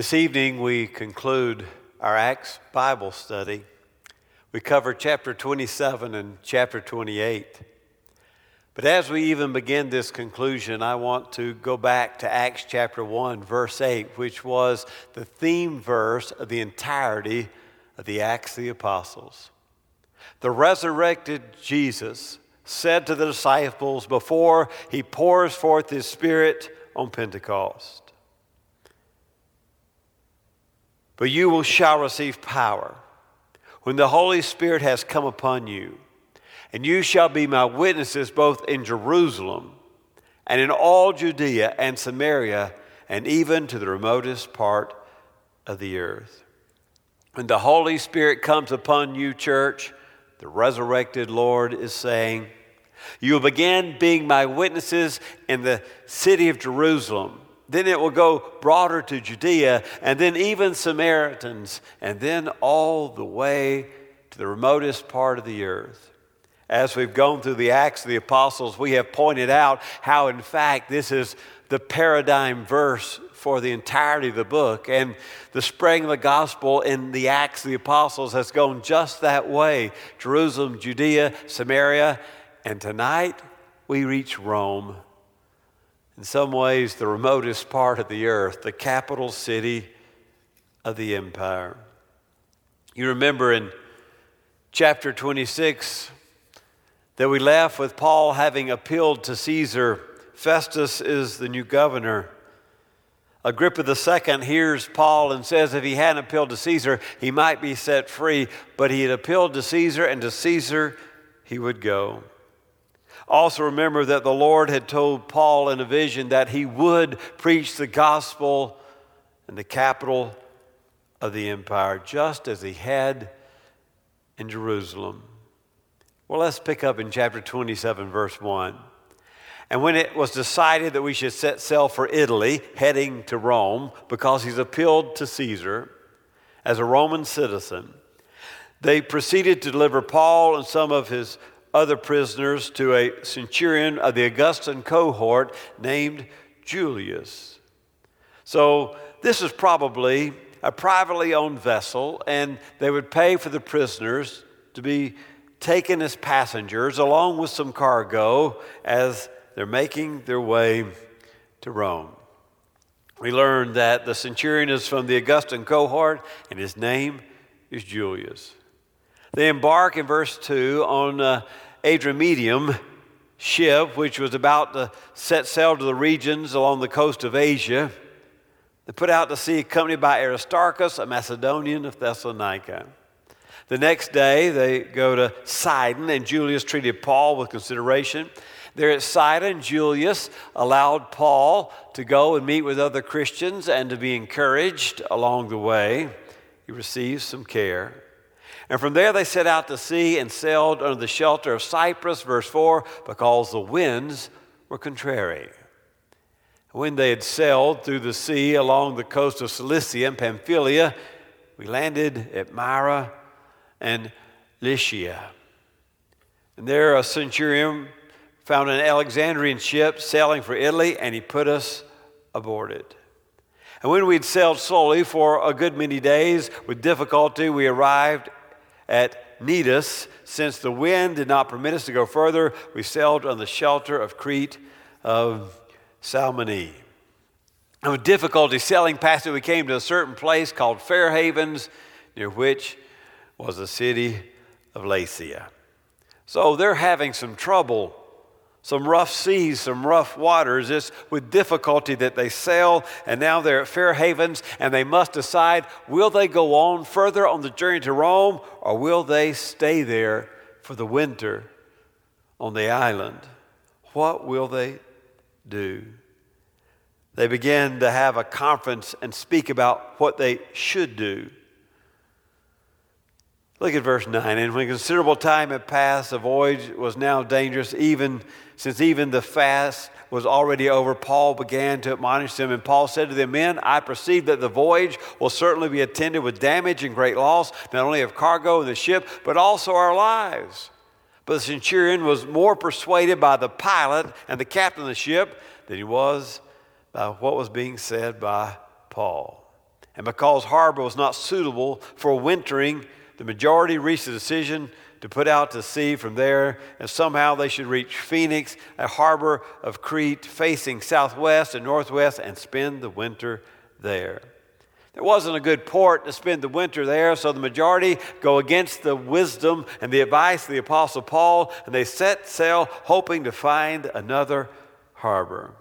This evening, we conclude our Acts Bible study. We cover chapter 27 and chapter 28. But as we even begin this conclusion, I want to go back to Acts chapter 1, verse 8, which was the theme verse of the entirety of the Acts of the Apostles. The resurrected Jesus said to the disciples before he pours forth his Spirit on Pentecost But you will shall receive power when the Holy Spirit has come upon you, and you shall be my witnesses both in Jerusalem and in all Judea and Samaria and even to the remotest part of the earth. When the Holy Spirit comes upon you, church, the resurrected Lord is saying, You will begin being my witnesses in the city of Jerusalem then it will go broader to Judea, and then even Samaritans, and then all the way to the remotest part of the earth. As we've gone through the Acts of the Apostles, we have pointed out how, in fact, this is the paradigm verse for the entirety of the book. And the spreading of the gospel in the Acts of the Apostles has gone just that way Jerusalem, Judea, Samaria, and tonight we reach Rome in some ways, the remotest part of the earth, the capital city of the empire. You remember in chapter 26 that we left with Paul having appealed to Caesar. Festus is the new governor. Agrippa II hears Paul and says if he hadn't appealed to Caesar, he might be set free, but he had appealed to Caesar, and to Caesar he would go. Also, remember that the Lord had told Paul in a vision that he would preach the gospel in the capital of the empire, just as he had in Jerusalem. Well, let's pick up in chapter 27, verse 1. And when it was decided that we should set sail for Italy, heading to Rome, because he's appealed to Caesar as a Roman citizen, they proceeded to deliver Paul and some of his other prisoners to a centurion of the Augustan cohort named Julius. So, this is probably a privately owned vessel, and they would pay for the prisoners to be taken as passengers along with some cargo as they're making their way to Rome. We learn that the centurion is from the Augustan cohort, and his name is Julius. They embark in verse 2 on uh, Adramyttium ship, which was about to set sail to the regions along the coast of Asia. They put out to sea accompanied by Aristarchus, a Macedonian of Thessalonica. The next day, they go to Sidon, and Julius treated Paul with consideration. There at Sidon, Julius allowed Paul to go and meet with other Christians and to be encouraged along the way. He received some care. And from there they set out to sea and sailed under the shelter of Cyprus, verse 4, because the winds were contrary. When they had sailed through the sea along the coast of Cilicia and Pamphylia, we landed at Myra and Lycia. And there a centurion found an Alexandrian ship sailing for Italy, and he put us aboard it. And when we'd sailed slowly for a good many days, with difficulty, we arrived at Cnidus. Since the wind did not permit us to go further, we sailed on the shelter of Crete of Salmone. And with difficulty sailing past it, we came to a certain place called Fair Havens, near which was the city of Lasea. So they're having some trouble some rough seas, some rough waters. It's with difficulty that they sail, and now they're at Fair Havens, and they must decide will they go on further on the journey to Rome, or will they stay there for the winter on the island? What will they do? They begin to have a conference and speak about what they should do. Look at verse 9. And when considerable time had passed, the voyage was now dangerous, even since even the fast was already over. Paul began to admonish them, and Paul said to them, Men, I perceive that the voyage will certainly be attended with damage and great loss, not only of cargo and the ship, but also our lives. But the centurion was more persuaded by the pilot and the captain of the ship than he was by what was being said by Paul. And because harbor was not suitable for wintering, the majority reached the decision to put out to sea from there, and somehow they should reach Phoenix, a harbor of Crete facing southwest and northwest, and spend the winter there. There wasn't a good port to spend the winter there, so the majority go against the wisdom and the advice of the Apostle Paul, and they set sail hoping to find another harbor.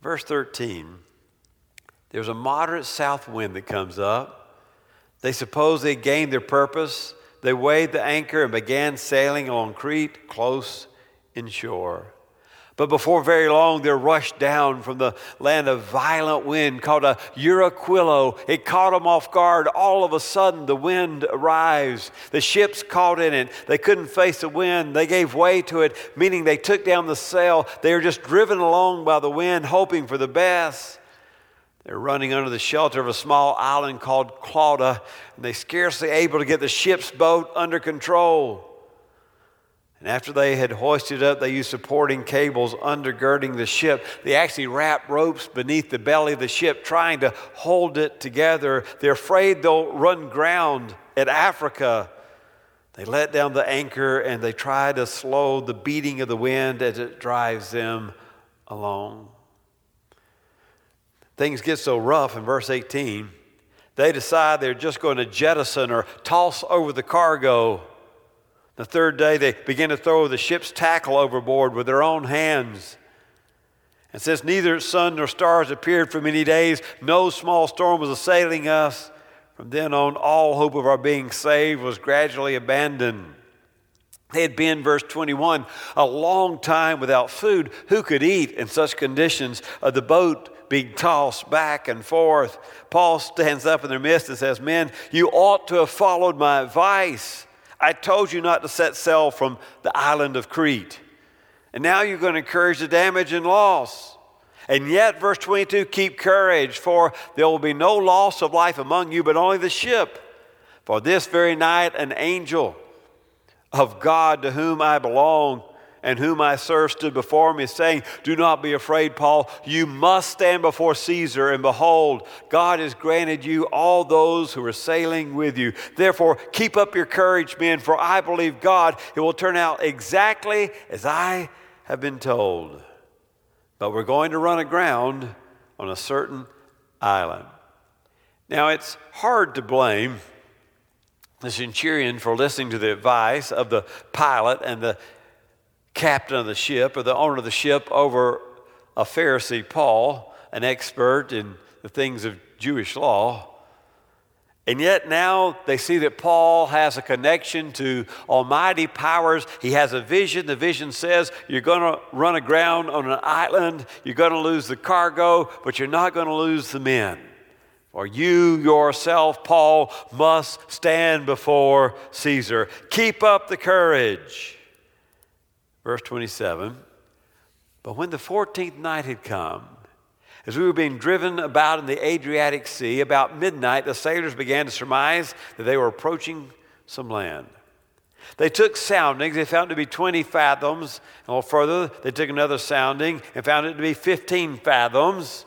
Verse 13 there's a moderate south wind that comes up. They suppose they gained their purpose. They weighed the anchor and began sailing along Crete close inshore. But before very long, they're rushed down from the land of violent wind called a Euraquilo. It caught them off guard. All of a sudden, the wind arrives. The ships caught in it. They couldn't face the wind. They gave way to it, meaning they took down the sail. They were just driven along by the wind, hoping for the best. They're running under the shelter of a small island called Clauda, and they're scarcely able to get the ship's boat under control. And after they had hoisted up, they used supporting cables undergirding the ship. They actually wrapped ropes beneath the belly of the ship, trying to hold it together. They're afraid they'll run ground at Africa. They let down the anchor and they try to slow the beating of the wind as it drives them along. Things get so rough in verse 18, they decide they're just going to jettison or toss over the cargo. The third day, they begin to throw the ship's tackle overboard with their own hands. And since neither sun nor stars appeared for many days, no small storm was assailing us. From then on, all hope of our being saved was gradually abandoned. They had been, verse 21, a long time without food. Who could eat in such conditions? Uh, the boat being tossed back and forth. Paul stands up in their midst and says, Men, you ought to have followed my advice. I told you not to set sail from the island of Crete. And now you're going to encourage the damage and loss. And yet, verse 22 keep courage, for there will be no loss of life among you, but only the ship. For this very night, an angel of God to whom I belong and whom I serve stood before me, saying, Do not be afraid, Paul. You must stand before Caesar, and behold, God has granted you all those who are sailing with you. Therefore, keep up your courage, men, for I believe God, it will turn out exactly as I have been told. But we're going to run aground on a certain island. Now, it's hard to blame the centurion for listening to the advice of the pilot and the captain of the ship or the owner of the ship over a Pharisee, Paul, an expert in the things of Jewish law. And yet now they see that Paul has a connection to almighty powers. He has a vision. The vision says you're going to run aground on an island, you're going to lose the cargo, but you're not going to lose the men. For you yourself, Paul, must stand before Caesar. Keep up the courage. Verse 27 But when the 14th night had come, as we were being driven about in the Adriatic Sea, about midnight, the sailors began to surmise that they were approaching some land. They took soundings, they found it to be 20 fathoms. A little further, they took another sounding and found it to be 15 fathoms.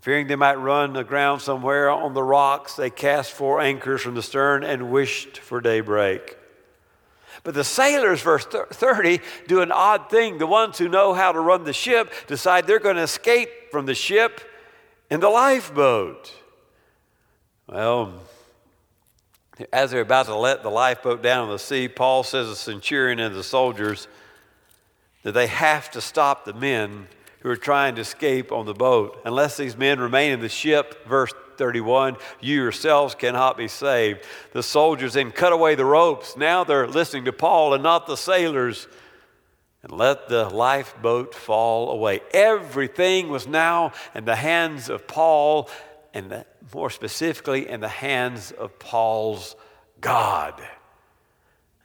Fearing they might run aground somewhere on the rocks, they cast four anchors from the stern and wished for daybreak. But the sailors, verse 30, do an odd thing. The ones who know how to run the ship decide they're going to escape from the ship in the lifeboat. Well, as they're about to let the lifeboat down in the sea, Paul says to the centurion and the soldiers that they have to stop the men who are trying to escape on the boat. Unless these men remain in the ship, verse 31, you yourselves cannot be saved. The soldiers then cut away the ropes. Now they're listening to Paul and not the sailors. And let the lifeboat fall away. Everything was now in the hands of Paul, and more specifically, in the hands of Paul's God.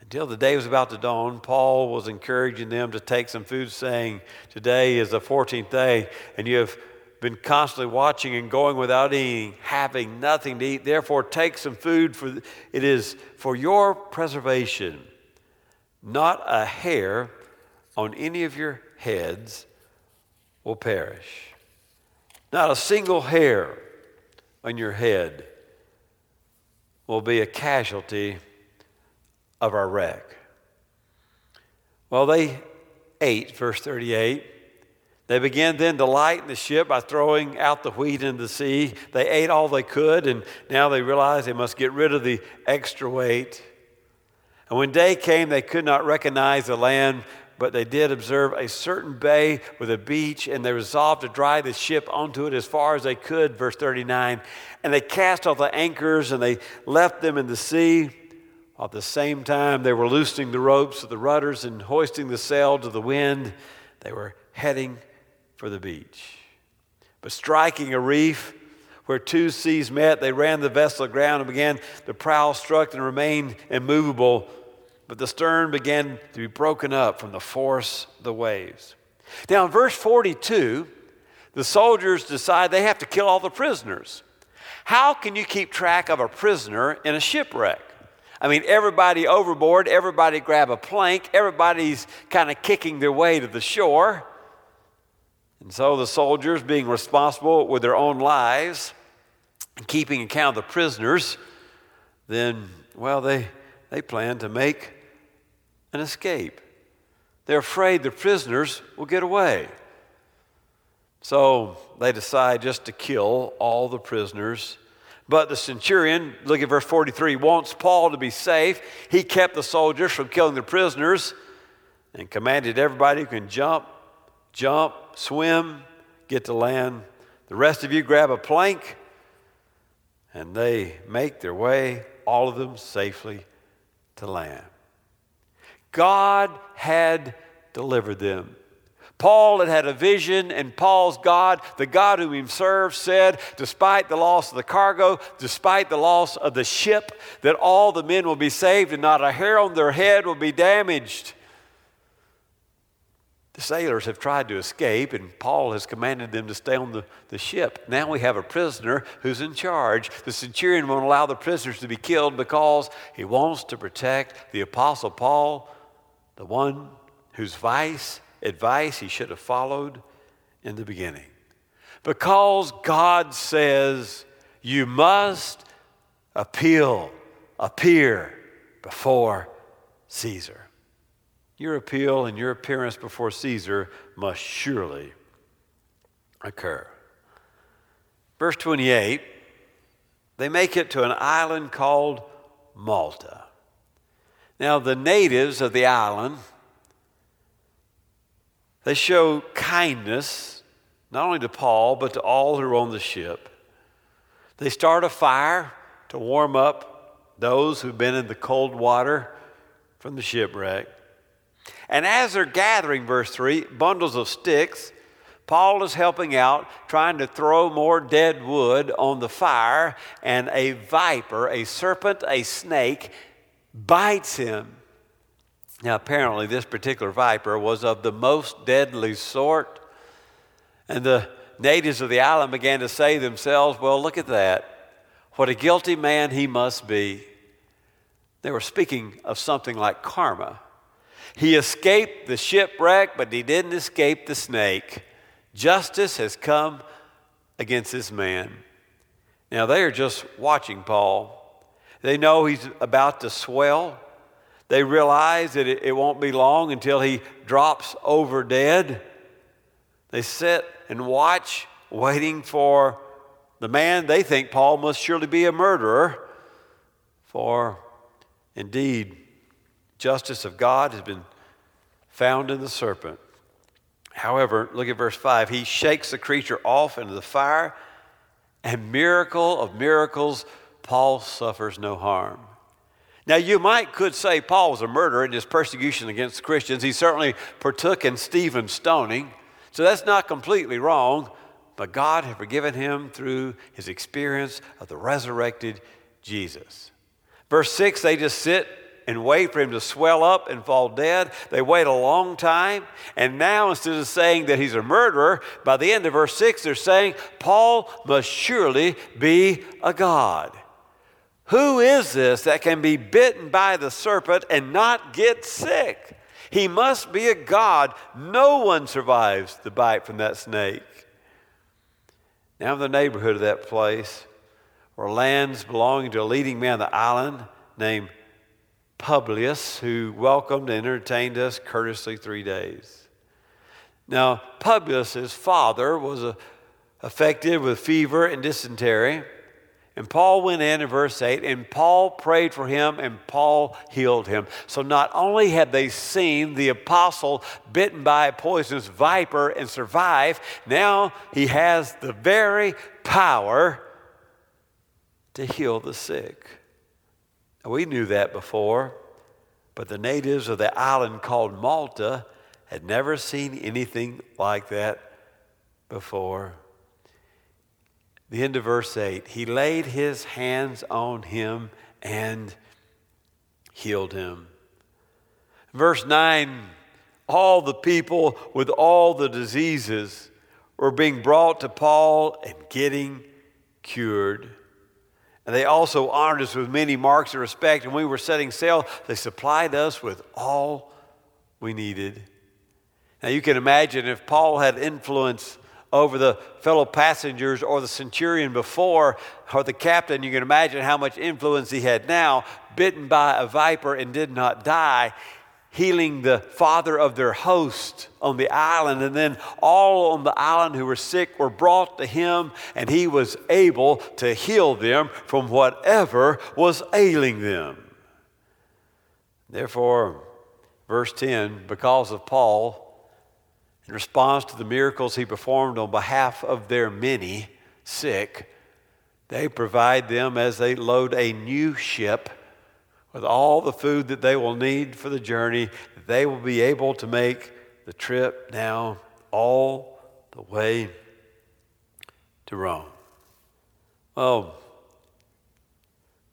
Until the day was about to dawn, Paul was encouraging them to take some food, saying, Today is the 14th day, and you have been constantly watching and going without eating, having nothing to eat. Therefore, take some food, for it is for your preservation. Not a hair on any of your heads will perish. Not a single hair on your head will be a casualty of our wreck. Well, they ate, verse 38. They began then to lighten the ship by throwing out the wheat in the sea. They ate all they could, and now they realized they must get rid of the extra weight. And when day came, they could not recognize the land, but they did observe a certain bay with a beach, and they resolved to drive the ship onto it as far as they could, verse 39. And they cast off the anchors and they left them in the sea. At the same time, they were loosening the ropes of the rudders and hoisting the sail to the wind. They were heading for the beach. But striking a reef where two seas met, they ran the vessel aground and began, the prow struck and remained immovable. But the stern began to be broken up from the force of the waves. Now, in verse 42, the soldiers decide they have to kill all the prisoners. How can you keep track of a prisoner in a shipwreck? I mean, everybody overboard, everybody grab a plank, everybody's kind of kicking their way to the shore. And so the soldiers, being responsible with their own lives keeping account of the prisoners, then, well, they, they plan to make an escape. They're afraid the prisoners will get away. So they decide just to kill all the prisoners. But the centurion, look at verse 43, wants Paul to be safe. He kept the soldiers from killing the prisoners and commanded everybody who can jump, jump, swim, get to land. The rest of you grab a plank, and they make their way, all of them, safely to land. God had delivered them. Paul had had a vision, and Paul's God, the God whom he served, said, despite the loss of the cargo, despite the loss of the ship, that all the men will be saved and not a hair on their head will be damaged. The sailors have tried to escape, and Paul has commanded them to stay on the, the ship. Now we have a prisoner who's in charge. The centurion won't allow the prisoners to be killed because he wants to protect the Apostle Paul, the one whose vice, advice he should have followed in the beginning. Because God says you must appeal, appear before Caesar. Your appeal and your appearance before Caesar must surely occur. Verse 28 they make it to an island called Malta. Now, the natives of the island, they show kindness not only to Paul, but to all who are on the ship. They start a fire to warm up those who've been in the cold water from the shipwreck. And as they're gathering, verse 3, bundles of sticks, Paul is helping out, trying to throw more dead wood on the fire, and a viper, a serpent, a snake, bites him. Now, apparently, this particular viper was of the most deadly sort. And the natives of the island began to say to themselves, Well, look at that. What a guilty man he must be. They were speaking of something like karma. He escaped the shipwreck, but he didn't escape the snake. Justice has come against this man. Now, they are just watching Paul. They know he's about to swell. They realize that it, it won't be long until he drops over dead. They sit and watch, waiting for the man they think Paul must surely be a murderer. For indeed, justice of God has been found in the serpent. However, look at verse 5. He shakes the creature off into the fire, and miracle of miracles, Paul suffers no harm. Now, you might could say Paul was a murderer in his persecution against Christians. He certainly partook in Stephen's stoning, so that's not completely wrong, but God had forgiven him through his experience of the resurrected Jesus. Verse 6, they just sit and wait for him to swell up and fall dead. They wait a long time. And now, instead of saying that he's a murderer, by the end of verse 6, they're saying, Paul must surely be a God. Who is this that can be bitten by the serpent and not get sick? He must be a God. No one survives the bite from that snake. Now, in the neighborhood of that place, were lands belonging to a leading man of the island named Publius, who welcomed and entertained us courteously three days. Now, Publius's father was affected with fever and dysentery. And Paul went in in verse 8, and Paul prayed for him, and Paul healed him. So not only had they seen the apostle bitten by a poisonous viper and survive, now he has the very power to heal the sick. We knew that before, but the natives of the island called Malta had never seen anything like that before. The end of verse 8 He laid his hands on him and healed him. Verse 9 All the people with all the diseases were being brought to Paul and getting cured. And they also honored us with many marks of respect. And we were setting sail, they supplied us with all we needed. Now, you can imagine if Paul had influence over the fellow passengers or the centurion before or the captain, you can imagine how much influence he had now, bitten by a viper and did not die healing the father of their host on the island. And then all on the island who were sick were brought to him, and he was able to heal them from whatever was ailing them. Therefore, verse 10 because of Paul, in response to the miracles he performed on behalf of their many sick, they provide them as they load a new ship with all the food that they will need for the journey, they will be able to make the trip now all the way to Rome. Well,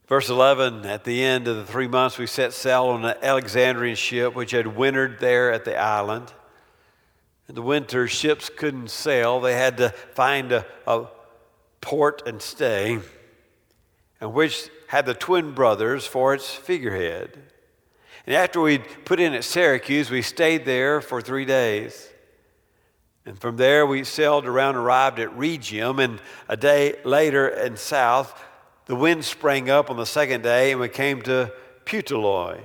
verse 11 at the end of the three months, we set sail on an Alexandrian ship which had wintered there at the island. In the winter, ships couldn't sail, they had to find a, a port and stay, and which had the twin brothers for its figurehead. And after we'd put in at Syracuse, we stayed there for three days. And from there, we sailed around, arrived at Rhegium, and a day later in south, the wind sprang up on the second day, and we came to Puteoli.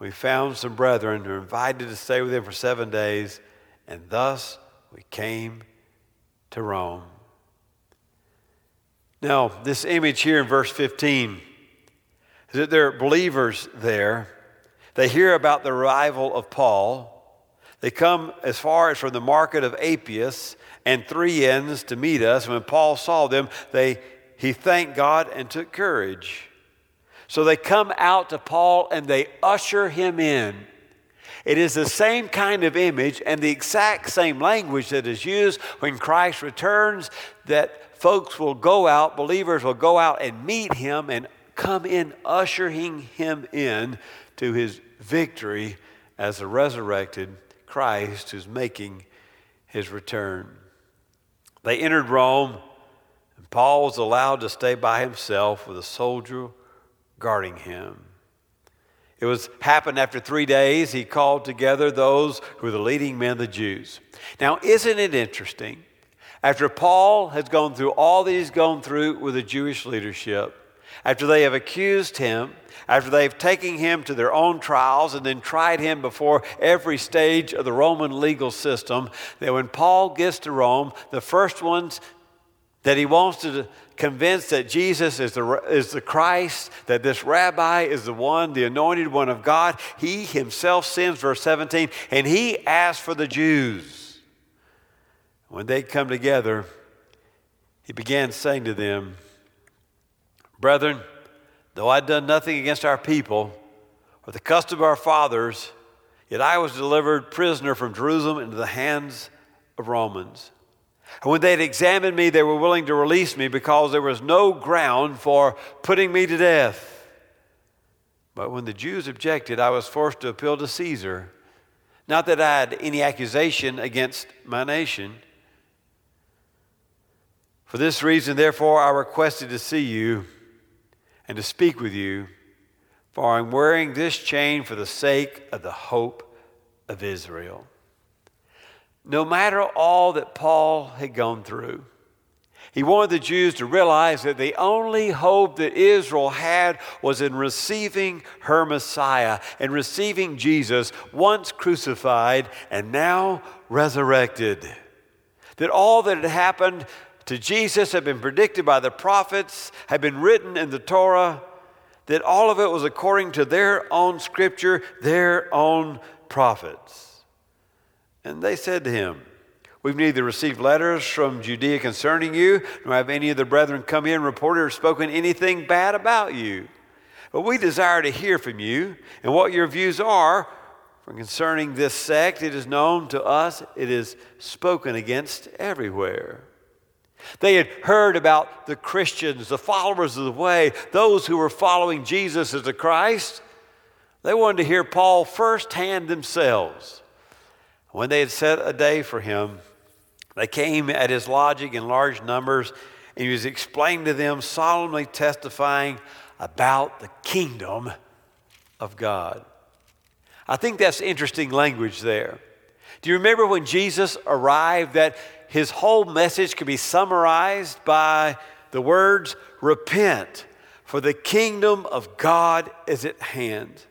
We found some brethren who were invited to stay with them for seven days, and thus we came to Rome. Now, this image here in verse 15 is that there are believers there. They hear about the arrival of Paul. They come as far as from the market of Appius and three inns to meet us. When Paul saw them, they, he thanked God and took courage. So they come out to Paul and they usher him in. It is the same kind of image and the exact same language that is used when Christ returns that folks will go out, believers will go out and meet him and come in, ushering him in to his victory as a resurrected Christ who's making his return. They entered Rome, and Paul was allowed to stay by himself with a soldier guarding him. It was happened after three days. He called together those who were the leading men the Jews. Now, isn't it interesting after Paul has gone through all that he's gone through with the Jewish leadership, after they have accused him, after they've taken him to their own trials and then tried him before every stage of the Roman legal system, that when Paul gets to Rome, the first ones that he wants to convince that Jesus is the, is the Christ, that this rabbi is the one, the anointed one of God, he himself sins, verse 17, and he asks for the Jews when they come together, he began saying to them, Brethren, though I'd done nothing against our people or the custom of our fathers, yet I was delivered prisoner from Jerusalem into the hands of Romans. And when they had examined me, they were willing to release me because there was no ground for putting me to death. But when the Jews objected, I was forced to appeal to Caesar. Not that I had any accusation against my nation for this reason, therefore, I requested to see you and to speak with you, for I'm wearing this chain for the sake of the hope of Israel. No matter all that Paul had gone through, He wanted the Jews to realize that the only hope that Israel had was in receiving her Messiah and receiving Jesus, once crucified and now resurrected. That all that had happened to Jesus had been predicted by the prophets, had been written in the Torah, that all of it was according to their own scripture, their own prophets. And they said to him, We've neither received letters from Judea concerning you, nor have any of the brethren come in, reported, or spoken anything bad about you. But we desire to hear from you and what your views are. For concerning this sect, it is known to us, it is spoken against everywhere. They had heard about the Christians, the followers of the way, those who were following Jesus as the Christ. They wanted to hear Paul firsthand themselves. When they had set a day for him, they came at his lodging in large numbers, and he was explaining to them, solemnly testifying about the kingdom of God. I think that's interesting language there. Do you remember when Jesus arrived that his whole message could be summarized by the words, Repent, for the kingdom of God is at hand?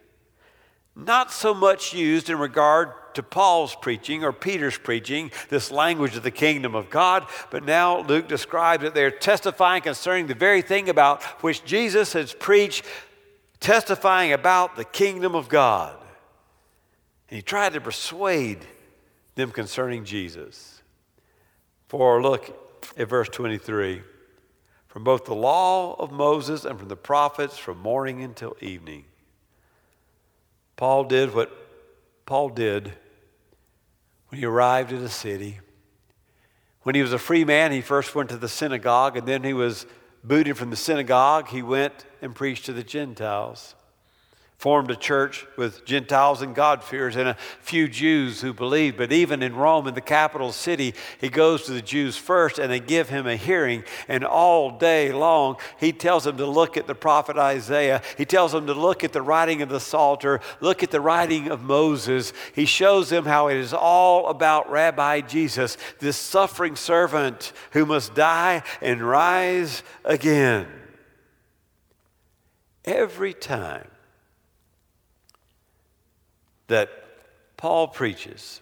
Not so much used in regard to Paul's preaching or Peter's preaching, this language of the kingdom of God, but now Luke describes that they're testifying concerning the very thing about which Jesus has preached, testifying about the kingdom of God. And he tried to persuade them concerning Jesus. For look at verse 23 from both the law of Moses and from the prophets, from morning until evening. Paul did what Paul did when he arrived in a city. When he was a free man, he first went to the synagogue, and then he was booted from the synagogue. He went and preached to the Gentiles formed a church with Gentiles and God-fearers and a few Jews who believed. But even in Rome, in the capital city, he goes to the Jews first and they give him a hearing. And all day long, he tells them to look at the prophet Isaiah. He tells them to look at the writing of the Psalter, look at the writing of Moses. He shows them how it is all about Rabbi Jesus, this suffering servant who must die and rise again. Every time that Paul preaches,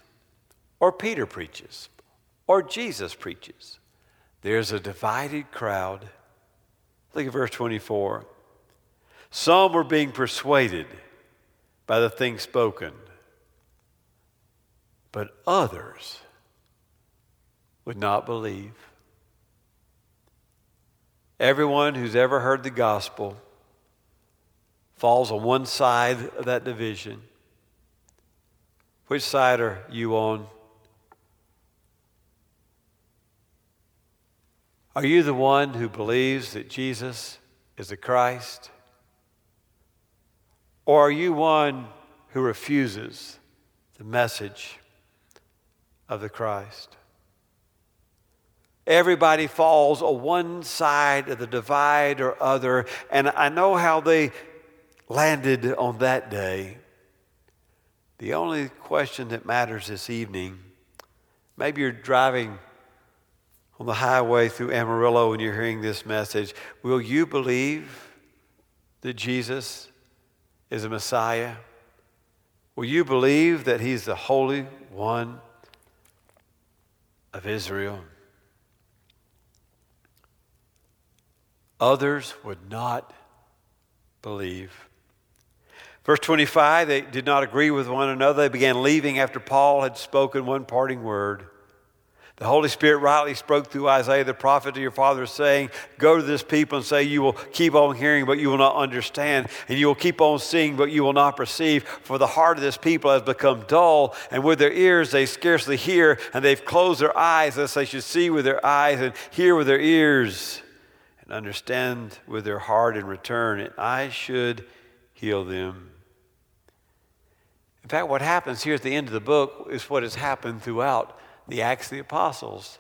or Peter preaches, or Jesus preaches, there's a divided crowd. Look at verse 24. Some were being persuaded by the things spoken, but others would not believe. Everyone who's ever heard the gospel falls on one side of that division. Which side are you on? Are you the one who believes that Jesus is the Christ? Or are you one who refuses the message of the Christ? Everybody falls on one side of the divide or other, and I know how they landed on that day. The only question that matters this evening maybe you're driving on the highway through Amarillo and you're hearing this message. Will you believe that Jesus is a Messiah? Will you believe that He's the Holy One of Israel? Others would not believe. Verse 25, they did not agree with one another. They began leaving after Paul had spoken one parting word. The Holy Spirit rightly spoke through Isaiah the prophet to your father, saying, Go to this people and say, You will keep on hearing, but you will not understand, and you will keep on seeing, but you will not perceive. For the heart of this people has become dull, and with their ears they scarcely hear, and they've closed their eyes, lest they should see with their eyes, and hear with their ears, and understand with their heart in return, and I should heal them. In fact, what happens here at the end of the book is what has happened throughout the Acts of the Apostles.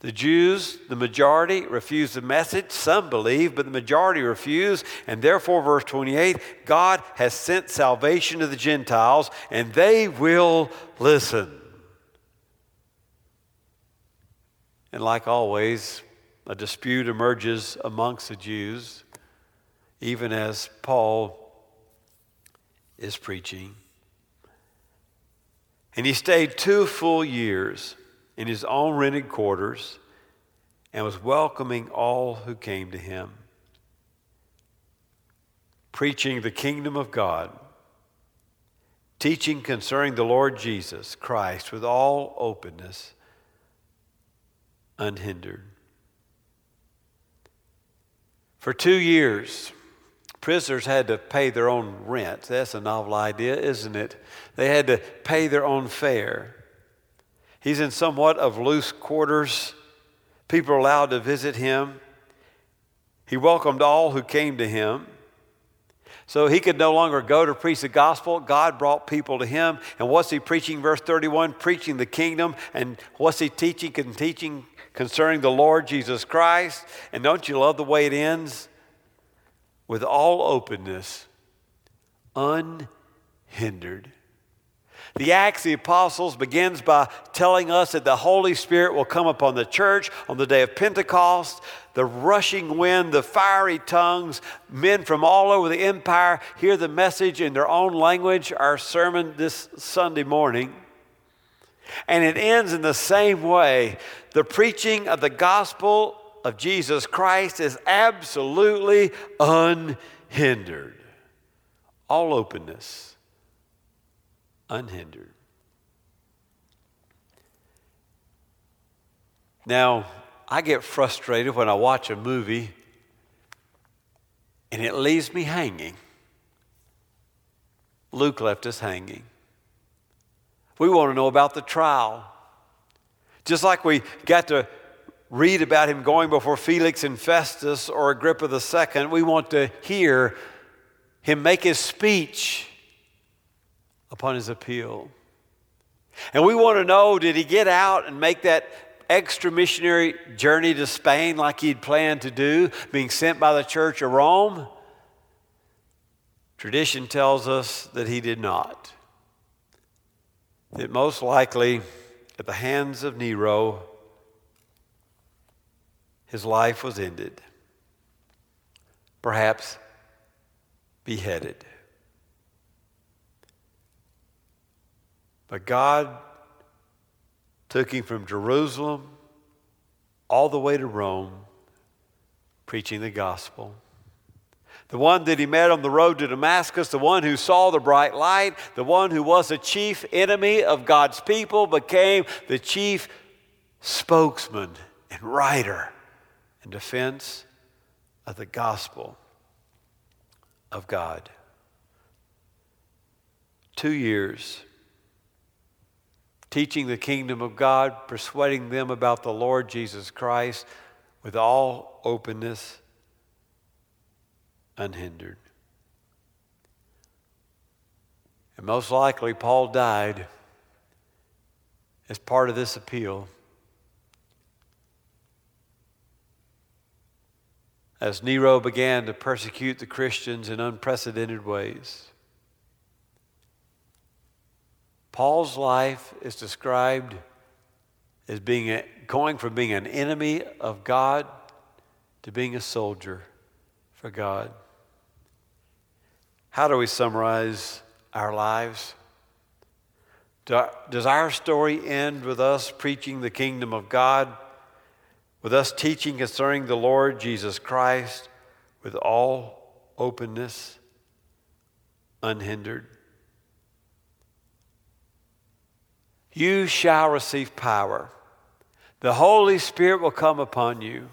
The Jews, the majority, refuse the message. Some believe, but the majority refuse. And therefore, verse 28 God has sent salvation to the Gentiles, and they will listen. And like always, a dispute emerges amongst the Jews, even as Paul is preaching. And he stayed two full years in his own rented quarters and was welcoming all who came to him, preaching the kingdom of God, teaching concerning the Lord Jesus Christ with all openness, unhindered. For two years, prisoners had to pay their own rent. That's a novel idea, isn't it? They had to pay their own fare. He's in somewhat of loose quarters. People are allowed to visit him. He welcomed all who came to him. So he could no longer go to preach the gospel. God brought people to him. And what's he preaching? Verse 31 preaching the kingdom. And what's he teaching? Teaching concerning the Lord Jesus Christ. And don't you love the way it ends? With all openness, unhindered. The Acts of the Apostles begins by telling us that the Holy Spirit will come upon the church on the day of Pentecost. The rushing wind, the fiery tongues, men from all over the empire hear the message in their own language. Our sermon this Sunday morning. And it ends in the same way. The preaching of the gospel of Jesus Christ is absolutely unhindered. All openness unhindered. Now, I get frustrated when I watch a movie and it leaves me hanging. Luke left us hanging. We want to know about the trial. Just like we got to read about him going before Felix and Festus or Agrippa II, we want to hear him make his speech upon his appeal. And we want to know did he get out and make that extra missionary journey to Spain like he'd planned to do, being sent by the church of Rome? Tradition tells us that he did not. That most likely, at the hands of Nero, his life was ended, perhaps beheaded. But God took him from Jerusalem all the way to Rome, preaching the gospel. The one that he met on the road to Damascus, the one who saw the bright light, the one who was a chief enemy of God's people, became the chief spokesman and writer in defense of the gospel of God. Two years teaching the kingdom of God, persuading them about the Lord Jesus Christ with all openness, unhindered. And most likely, Paul died as part of this appeal. As Nero began to persecute the Christians in unprecedented ways. Paul's life is described as being a, going from being an enemy of God to being a soldier for God. How do we summarize our lives? Does our story end with us preaching the kingdom of God, with us teaching concerning the Lord Jesus Christ with all openness, unhindered? you shall receive power. The Holy Spirit will come upon you.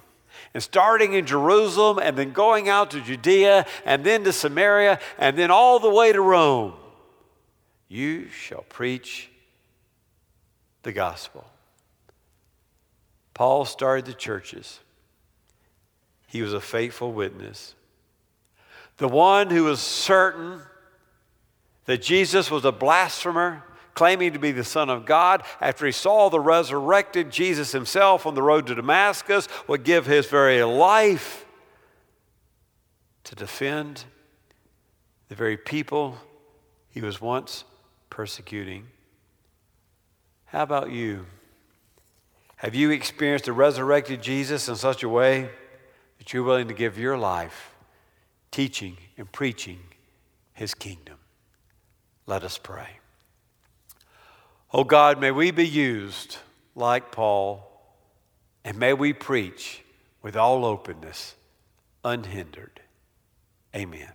And starting in Jerusalem and then going out to Judea and then to Samaria and then all the way to Rome, you shall preach the gospel. Paul started the churches. He was a faithful witness. The one who was certain that Jesus was a blasphemer claiming to be the Son of God, after he saw the resurrected Jesus himself on the road to Damascus, would give his very life to defend the very people he was once persecuting. How about you? Have you experienced the resurrected Jesus in such a way that you're willing to give your life teaching and preaching his kingdom? Let us pray. Oh God, may we be used like Paul, and may we preach with all openness, unhindered. Amen.